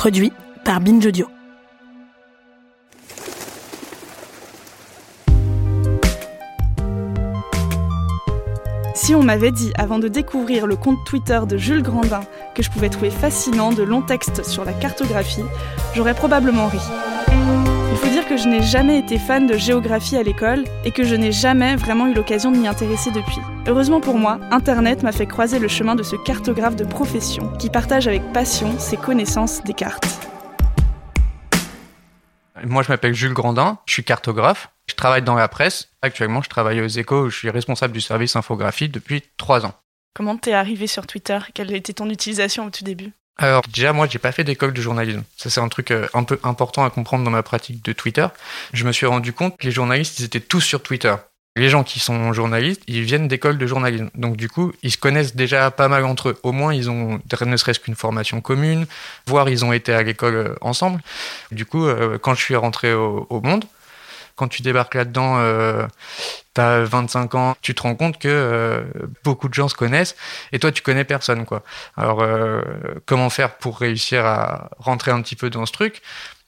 Produit par Binge Audio. Si on m'avait dit avant de découvrir le compte Twitter de Jules Grandin que je pouvais trouver fascinant de longs textes sur la cartographie, j'aurais probablement ri. Que je n'ai jamais été fan de géographie à l'école et que je n'ai jamais vraiment eu l'occasion de m'y intéresser depuis. Heureusement pour moi, Internet m'a fait croiser le chemin de ce cartographe de profession qui partage avec passion ses connaissances des cartes. Moi, je m'appelle Jules Grandin, je suis cartographe. Je travaille dans la presse. Actuellement, je travaille aux échos où je suis responsable du service infographie depuis trois ans. Comment t'es arrivé sur Twitter? Quelle était ton utilisation au tout début? Alors déjà, moi, j'ai pas fait d'école de journalisme. Ça, c'est un truc euh, un peu important à comprendre dans ma pratique de Twitter. Je me suis rendu compte que les journalistes, ils étaient tous sur Twitter. Les gens qui sont journalistes, ils viennent d'école de journalisme. Donc du coup, ils se connaissent déjà pas mal entre eux. Au moins, ils ont ne serait-ce qu'une formation commune, voire ils ont été à l'école euh, ensemble. Du coup, euh, quand je suis rentré au monde, quand tu débarques là-dedans, euh, tu as 25 ans, tu te rends compte que euh, beaucoup de gens se connaissent et toi, tu connais personne. quoi. Alors, euh, comment faire pour réussir à rentrer un petit peu dans ce truc?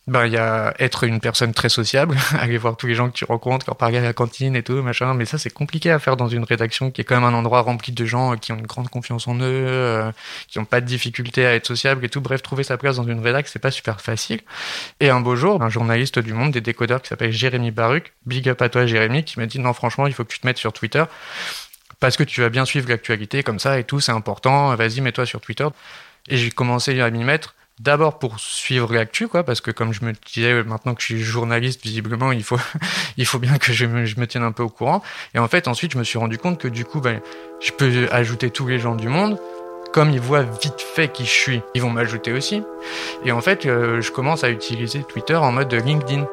Ben, il y a être une personne très sociable, aller voir tous les gens que tu rencontres, leur parler à la cantine et tout, machin. Mais ça, c'est compliqué à faire dans une rédaction qui est quand même un endroit rempli de gens qui ont une grande confiance en eux, euh, qui n'ont pas de difficulté à être sociables et tout. Bref, trouver sa place dans une rédaction, c'est pas super facile. Et un beau jour, un journaliste du monde des décodeurs qui s'appelle Jérémy Baruc, big up à toi Jérémy, qui m'a dit non, franchement, il faut que tu te mettes sur Twitter parce que tu vas bien suivre l'actualité comme ça et tout, c'est important. Vas-y, mets-toi sur Twitter. Et j'ai commencé à m'y mettre d'abord pour suivre l'actu, quoi, parce que comme je me disais, maintenant que je suis journaliste, visiblement, il faut, il faut bien que je me, je me, tienne un peu au courant. Et en fait, ensuite, je me suis rendu compte que du coup, ben, je peux ajouter tous les gens du monde. Comme ils voient vite fait qui je suis, ils vont m'ajouter aussi. Et en fait, euh, je commence à utiliser Twitter en mode LinkedIn.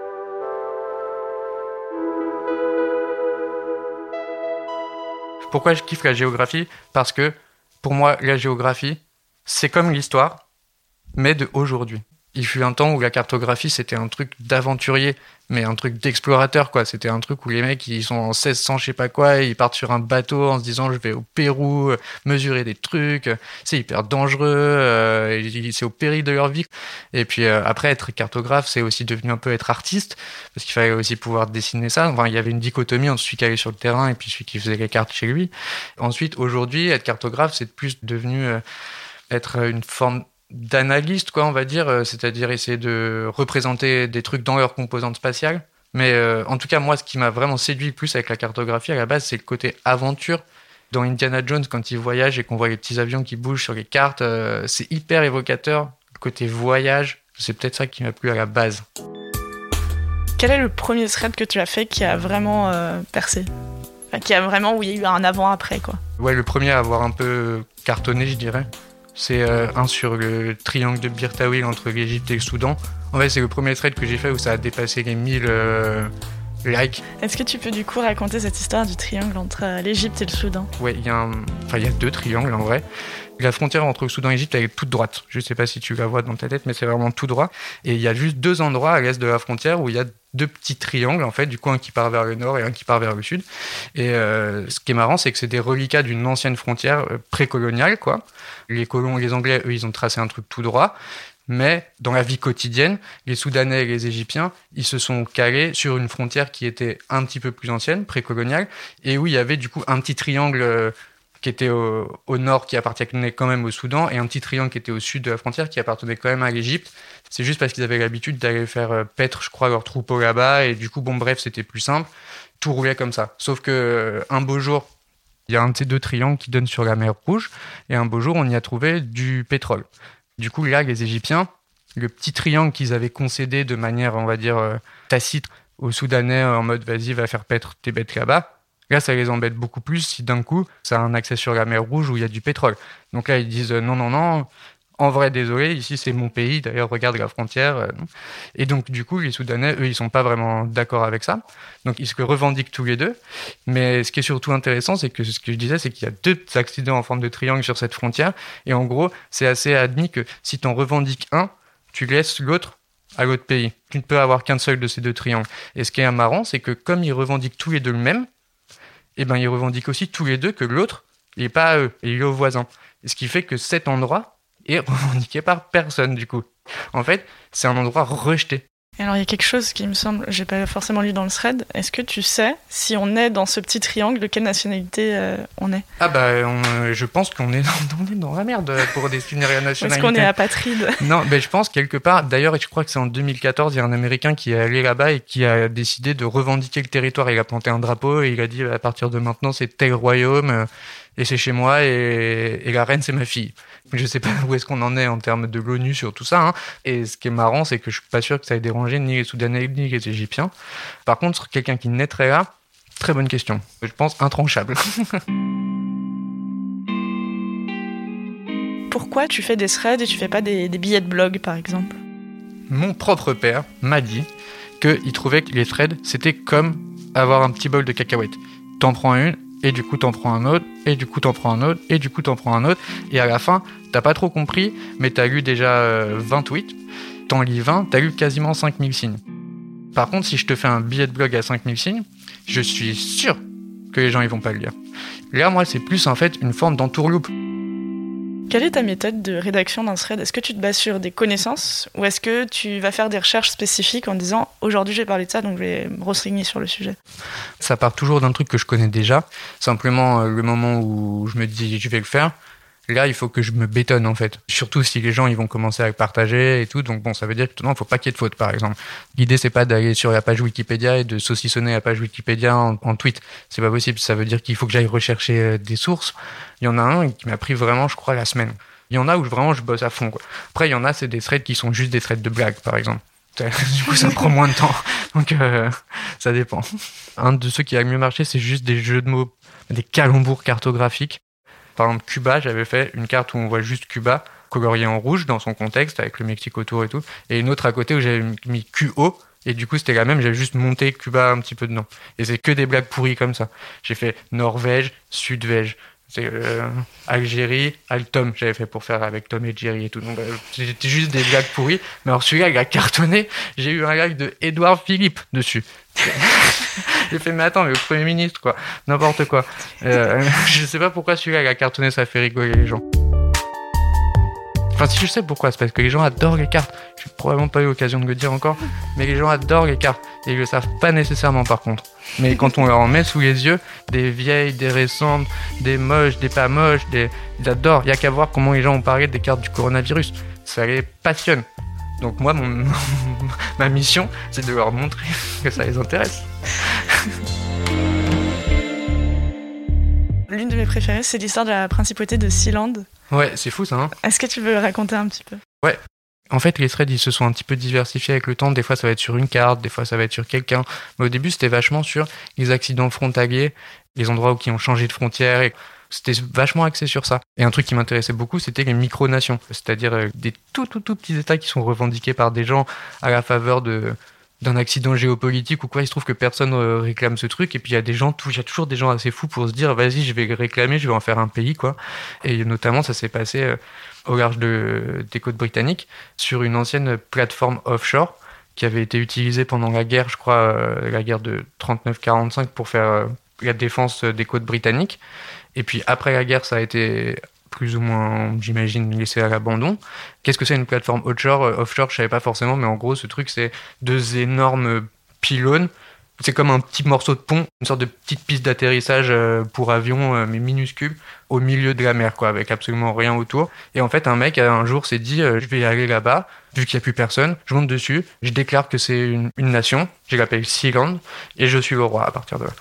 Pourquoi je kiffe la géographie? Parce que pour moi, la géographie, c'est comme l'histoire, mais de aujourd'hui. Il fut un temps où la cartographie, c'était un truc d'aventurier, mais un truc d'explorateur, quoi. C'était un truc où les mecs, ils sont en 1600, je sais pas quoi, et ils partent sur un bateau en se disant, je vais au Pérou, euh, mesurer des trucs, c'est hyper dangereux, euh, c'est au péril de leur vie. Et puis euh, après, être cartographe, c'est aussi devenu un peu être artiste, parce qu'il fallait aussi pouvoir dessiner ça. Enfin, il y avait une dichotomie entre celui qui allait sur le terrain et puis celui qui faisait les cartes chez lui. Ensuite, aujourd'hui, être cartographe, c'est plus devenu euh, être une forme d'analyste, quoi, on va dire, euh, c'est-à-dire essayer de représenter des trucs dans leur composante spatiale. Mais euh, en tout cas, moi, ce qui m'a vraiment séduit le plus avec la cartographie à la base, c'est le côté aventure. Dans Indiana Jones, quand il voyage et qu'on voit les petits avions qui bougent sur les cartes, euh, c'est hyper évocateur. Le côté voyage, c'est peut-être ça qui m'a plu à la base. Quel est le premier thread que tu as fait qui a vraiment euh, percé? Enfin, Qui a vraiment, où il y a eu un avant-après, quoi? Ouais, le premier à avoir un peu cartonné, je dirais. C'est euh, un sur le triangle de Birtawil entre l'Égypte et le Soudan. En fait, c'est le premier thread que j'ai fait où ça a dépassé les 1000 Est-ce que tu peux du coup raconter cette histoire du triangle entre euh, l'Égypte et le Soudan? Ouais, il y, un... enfin, y a deux triangles en vrai. La frontière entre le Soudan et l'Égypte, elle est toute droite. Je sais pas si tu la vois dans ta tête, mais c'est vraiment tout droit. Et il y a juste deux endroits à l'est de la frontière où il y a deux petits triangles, en fait, du coup, un qui part vers le nord et un qui part vers le sud. Et euh, ce qui est marrant, c'est que c'est des reliquats d'une ancienne frontière euh, précoloniale, quoi. Les colons, les Anglais, eux, ils ont tracé un truc tout droit. Mais dans la vie quotidienne, les Soudanais et les Égyptiens, ils se sont calés sur une frontière qui était un petit peu plus ancienne, précoloniale, et où il y avait du coup un petit triangle euh, qui était au, au, nord, qui appartenait quand même au Soudan, et un petit triangle qui était au sud de la frontière, qui appartenait quand même à l'Égypte. C'est juste parce qu'ils avaient l'habitude d'aller faire euh, paître, je crois, leurs troupeaux là-bas, et du coup, bon, bref, c'était plus simple. Tout roulait comme ça. Sauf que euh, un beau jour, il y a un de ces deux triangles qui donne sur la mer Rouge, et un beau jour, on y a trouvé du pétrole. Du coup, là, les Égyptiens, le petit triangle qu'ils avaient concédé de manière, on va dire, euh, tacite aux Soudanais, en mode vas-y, va faire paître tes bêtes là-bas, Là, ça les embête beaucoup plus si d'un coup, ça a un accès sur la mer Rouge où il y a du pétrole. Donc là, ils disent non, non, non. En vrai, désolé, ici c'est mon pays. D'ailleurs, regarde la frontière. Et donc, du coup, les Soudanais, eux, ils sont pas vraiment d'accord avec ça. Donc, ils se revendiquent tous les deux. Mais ce qui est surtout intéressant, c'est que ce que je disais, c'est qu'il y a deux accidents en forme de triangle sur cette frontière. Et en gros, c'est assez admis que si tu en revendiques un, tu laisses l'autre à l'autre pays. Tu ne peux avoir qu'un seul de ces deux triangles. Et ce qui est marrant, c'est que comme ils revendiquent tous les deux le même, eh ben, ils revendiquent aussi tous les deux que l'autre, n'est pas à eux, il est au voisin. Ce qui fait que cet endroit et revendiqué par personne du coup. En fait, c'est un endroit rejeté. alors il y a quelque chose qui me semble, j'ai pas forcément lu dans le thread. Est-ce que tu sais si on est dans ce petit triangle de quelle nationalité euh, on est? Ah bah on- je pense qu'on est, dans- on est dans la merde pour définir la Est-ce nationalité. qu'on est apatride Non, mais je pense quelque part. D'ailleurs, je crois que c'est en 2014, il y a un Américain qui est allé là-bas et qui a décidé de revendiquer le territoire. Il a planté un drapeau et il a dit à partir de maintenant, c'est tel royaume euh, et c'est chez moi et, et la reine, c'est ma fille. Je sais pas où est-ce qu'on en est en termes de l'ONU sur tout ça. hein. Et ce qui est marrant, c'est que je suis pas sûr que ça ait dérangé ni les Soudanais ni les Égyptiens. Par contre, quelqu'un qui naîtrait là, très bonne question. Je pense intranchable. Pourquoi tu fais des threads et tu fais pas des, des billets de blog par exemple? Mon propre père m'a dit qu'il trouvait que les threads, c'était comme avoir un petit bol de cacahuètes. T'en prends une, et du coup t'en prends un autre, et du coup t'en prends un autre, et du coup t'en prends un autre, et à la fin, t'as pas trop compris, mais t'as lu déjà euh, 20 tweets, t'en lis 20, t'as lu quasiment 5000 signes. Par contre, si je te fais un billet de blog à 5000 signes, je suis sûr que les gens ils vont pas le lire. Là, moi, c'est plus en fait une forme d'entourloupe. Quelle est ta méthode de rédaction d'un thread? Est-ce que tu te bases sur des connaissances ou est-ce que tu vas faire des recherches spécifiques en disant aujourd'hui j'ai parlé de ça donc je vais me renseigner sur le sujet? Ça part toujours d'un truc que je connais déjà. Simplement, euh, le moment où je me dis je vais le faire, là, il faut que je me bétonne en fait. Surtout si les gens ils vont commencer à partager et tout. Donc bon, ça veut dire que non, il faut pas qu'il y ait de faute, par exemple. L'idée c'est pas d'aller sur la page Wikipédia et de saucissonner la page Wikipédia en, en tweet. C'est pas possible. Ça veut dire qu'il faut que j'aille rechercher euh, des sources. Il y en a un qui m'a pris vraiment, je crois, la semaine. Il y en a où vraiment je bosse à fond. Quoi. Après, il y en a c'est des threads qui sont juste des threads de blagues, par exemple. Du coup, ça prend moins de temps. Donc, euh, ça dépend. Un de ceux qui a mieux marché, c'est juste des jeux de mots, des calembours cartographiques. Par exemple, Cuba, j'avais fait une carte où on voit juste Cuba, coloriée en rouge dans son contexte, avec le Mexique autour et tout. Et une autre à côté où j'avais mis QO. Et du coup, c'était la même, j'avais juste monté Cuba un petit peu dedans. Et c'est que des blagues pourries comme ça. J'ai fait Norvège, Sudvège. C'est euh, Algérie, Altom, j'avais fait pour faire avec Tom et Jerry et tout. Donc, euh, c'était juste des blagues pourries. Mais alors, celui-là, il a cartonné. J'ai eu un gag de Édouard Philippe dessus. J'ai fait, mais attends, mais le Premier ministre, quoi. N'importe quoi. Euh, je sais pas pourquoi celui-là, il a cartonné, ça fait rigoler les gens. Enfin, si je sais pourquoi, c'est parce que les gens adorent les cartes. J'ai probablement pas eu l'occasion de le dire encore, mais les gens adorent les cartes. Et ils le savent pas nécessairement par contre. Mais quand on leur en met sous les yeux, des vieilles, des récentes, des moches, des pas moches, des... ils adorent. Il y a qu'à voir comment les gens ont parlé des cartes du coronavirus. Ça les passionne. Donc moi, mon... ma mission, c'est de leur montrer que ça les intéresse. L'une de mes préférées c'est l'histoire de la principauté de Sealand. Ouais, c'est fou ça, hein Est-ce que tu veux raconter un petit peu? En fait, les threads, ils se sont un petit peu diversifiés avec le temps. Des fois, ça va être sur une carte, des fois, ça va être sur quelqu'un. Mais au début, c'était vachement sur les accidents frontaliers, les endroits où qui ont changé de frontière. Et c'était vachement axé sur ça. Et un truc qui m'intéressait beaucoup, c'était les micronations. C'est-à-dire euh, des tout, tout, tout petits États qui sont revendiqués par des gens à la faveur de d'un accident géopolitique ou quoi, il se trouve que personne euh, réclame ce truc et puis il y a des gens, il y a toujours des gens assez fous pour se dire vas-y je vais réclamer, je vais en faire un pays quoi. Et notamment ça s'est passé euh, au large de, des côtes britanniques sur une ancienne plateforme offshore qui avait été utilisée pendant la guerre, je crois, euh, la guerre de 39-45 pour faire la défense des côtes britanniques. Et puis après la guerre, ça a été plus ou moins, j'imagine, laissé à l'abandon. Qu'est-ce que c'est une plateforme offshore Euh, Offshore, je savais pas forcément, mais en gros, ce truc, c'est deux énormes pylônes. C'est comme un petit morceau de pont, une sorte de petite piste d'atterrissage euh, pour avion, euh, mais minuscule, au milieu de la mer, quoi, avec absolument rien autour. Et en fait, un mec, un jour, s'est dit, euh, je vais aller là-bas, vu qu'il n'y a plus personne, je monte dessus, je déclare que c'est une, une nation, je l'appelle Sealand, et je suis le roi à partir de là.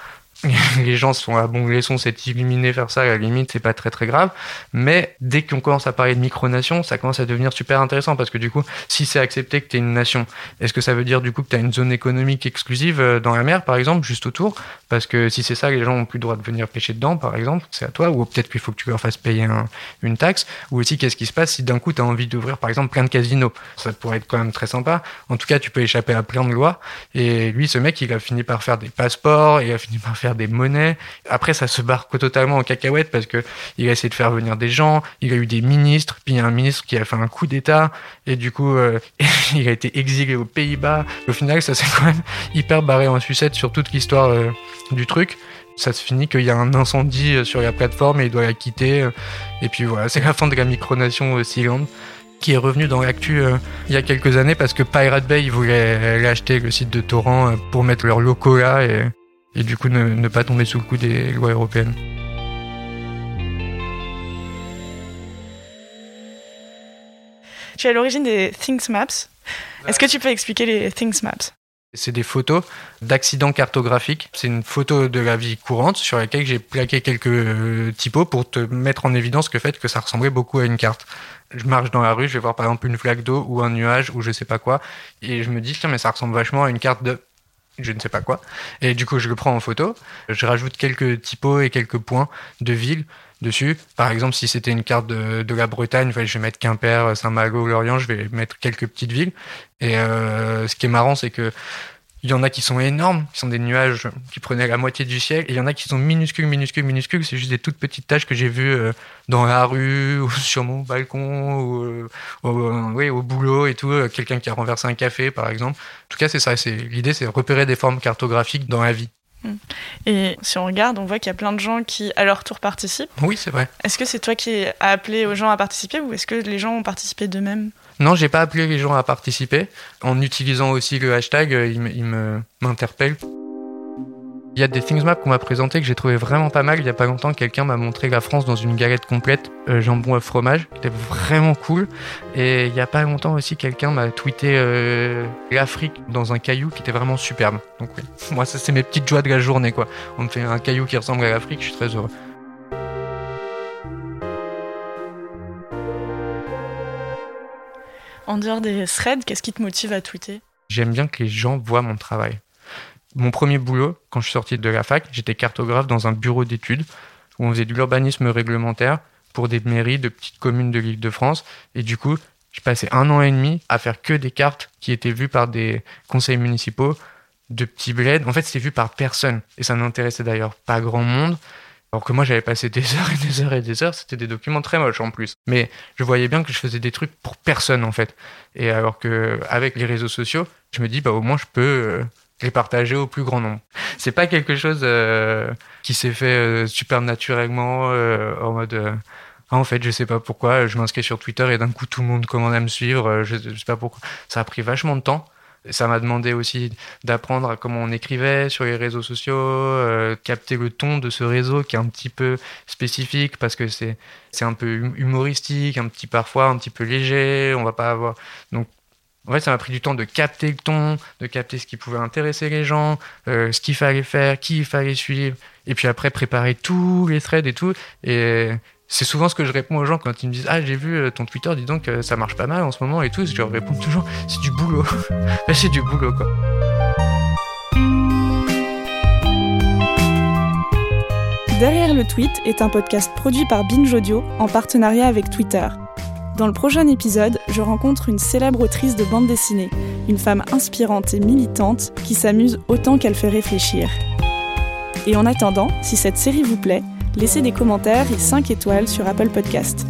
Les gens sont ah bon, laissons cet illuminé faire ça, à la limite, c'est pas très très grave. Mais dès qu'on commence à parler de micronation, ça commence à devenir super intéressant parce que du coup, si c'est accepté que tu es une nation, est-ce que ça veut dire du coup que tu as une zone économique exclusive euh, dans la mer, par exemple, juste autour? Parce que si c'est ça, les gens ont plus le droit de venir pêcher dedans, par exemple, c'est à toi, ou peut-être qu'il faut que tu leur fasses payer un- une taxe, ou aussi qu'est-ce qui se passe si d'un coup tu as envie d'ouvrir, par exemple, plein de casinos? Ça pourrait être quand même très sympa. En tout cas, tu peux échapper à plein de lois. Et lui, ce mec, il a fini par faire des passeports, il a fini par faire des monnaies. Après, ça se barre totalement en cacahuète parce que il a essayé de faire venir des gens, il a eu des ministres, puis il y a un ministre qui a fait un coup d'État, et du coup, euh, il a été exilé aux Pays-Bas. Au final, ça s'est quand même hyper barré en sucette sur toute l'histoire euh, du truc. ça se finit qu'il y a un incendie sur la plateforme et il doit la quitter. Et puis voilà, c'est la fin de la micronation Sealand qui est revenu dans l'actu il y a quelques années parce que Pirate Bay ils voulaient racheter le site de Torrent pour mettre leurs locaux là et, et du coup ne, ne pas tomber sous le coup des lois européennes. Tu es à l'origine des Things Maps. Est-ce que tu peux expliquer les Things Maps? C'est des photos d'accidents cartographiques. C'est une photo de la vie courante sur laquelle j'ai plaqué quelques typos pour te mettre en évidence le fait que ça ressemblait beaucoup à une carte. Je marche dans la rue, je vais voir par exemple une flaque d'eau ou un nuage ou je sais pas quoi, et je me dis tiens mais ça ressemble vachement à une carte de je ne sais pas quoi. Et du coup je le prends en photo, je rajoute quelques typos et quelques points de ville dessus. Par exemple, si c'était une carte de, la Bretagne, je vais mettre Quimper, Saint-Malo, Lorient, je vais mettre quelques petites villes. Et euh, ce qui est marrant, c'est que il y en a qui sont énormes, qui sont des nuages qui prenaient la moitié du ciel, et il y en a qui sont minuscules, minuscules, minuscules. C'est juste des toutes petites taches que j'ai vues euh, dans la rue, ou sur mon balcon, ou euh, au, oui, au boulot et tout. Quelqu'un qui a renversé un café, par exemple. En tout cas, c'est ça. C'est l'idée, c'est repérer des formes cartographiques dans la vie. Et si on regarde, on voit qu'il y a plein de gens qui, à leur tour, participent. Oui, c'est vrai. Est-ce que c'est toi qui as appelé aux gens à participer ou est-ce que les gens ont participé d'eux-mêmes? Non, j'ai pas appelé les gens à participer. En utilisant aussi le hashtag, il m'interpelle. Il y a des Things Map qu'on m'a présenté que j'ai trouvé vraiment pas mal. Il y a pas longtemps, quelqu'un m'a montré la France dans une galette complète, euh, jambon et fromage. C'était vraiment cool. Et il y a pas longtemps aussi, quelqu'un m'a tweeté euh, l'Afrique dans un caillou qui était vraiment superbe. Donc oui, moi ça c'est mes petites joies de la journée quoi. On me fait un caillou qui ressemble à l'Afrique, je suis très heureux. En dehors des threads, qu'est-ce qui te motive à tweeter? J'aime bien que les gens voient mon travail. Mon premier boulot, quand je suis sorti de la fac, j'étais cartographe dans un bureau d'études où on faisait de l'urbanisme réglementaire pour des mairies de petites communes de l'île de France. Et du coup, j'ai passé un an et demi à faire que des cartes qui étaient vues par des conseils municipaux de petits bleds. En fait, c'était vu par personne. Et ça n'intéressait d'ailleurs pas grand monde. Alors que moi, j'avais passé des heures et des heures et des heures. C'était des documents très moches en plus. Mais je voyais bien que je faisais des trucs pour personne en fait. Et alors que avec les réseaux sociaux, je me dis, bah au moins, je peux euh, les partager au plus grand nombre. C'est pas quelque chose euh, qui s'est fait euh, super naturellement en mode ah, en fait je sais pas pourquoi je m'inscris sur Twitter et d'un coup tout le monde commence à me suivre je, je sais pas pourquoi ça a pris vachement de temps ça m'a demandé aussi d'apprendre à comment on écrivait sur les réseaux sociaux, euh, capter le ton de ce réseau qui est un petit peu spécifique parce que c'est un peu humoristique, un petit parfois un petit peu léger. On va pas avoir donc en fait, ça m'a pris du temps de capter le ton, de capter ce qui pouvait intéresser les gens, euh, ce qu'il fallait faire, qui il fallait suivre, et puis après préparer tous les threads et tout. Et c'est souvent ce que je réponds aux gens quand ils me disent Ah, j'ai vu ton Twitter, dis donc, ça marche pas mal en ce moment et tout. Je leur réponds toujours C'est du boulot. c'est du boulot, quoi. Derrière le tweet est un podcast produit par Binge Audio en partenariat avec Twitter. Dans le prochain épisode, je rencontre une célèbre autrice de bande dessinée, une femme inspirante et militante qui s'amuse autant qu'elle fait réfléchir. Et en attendant, si cette série vous plaît, laissez des commentaires et 5 étoiles sur Apple Podcast.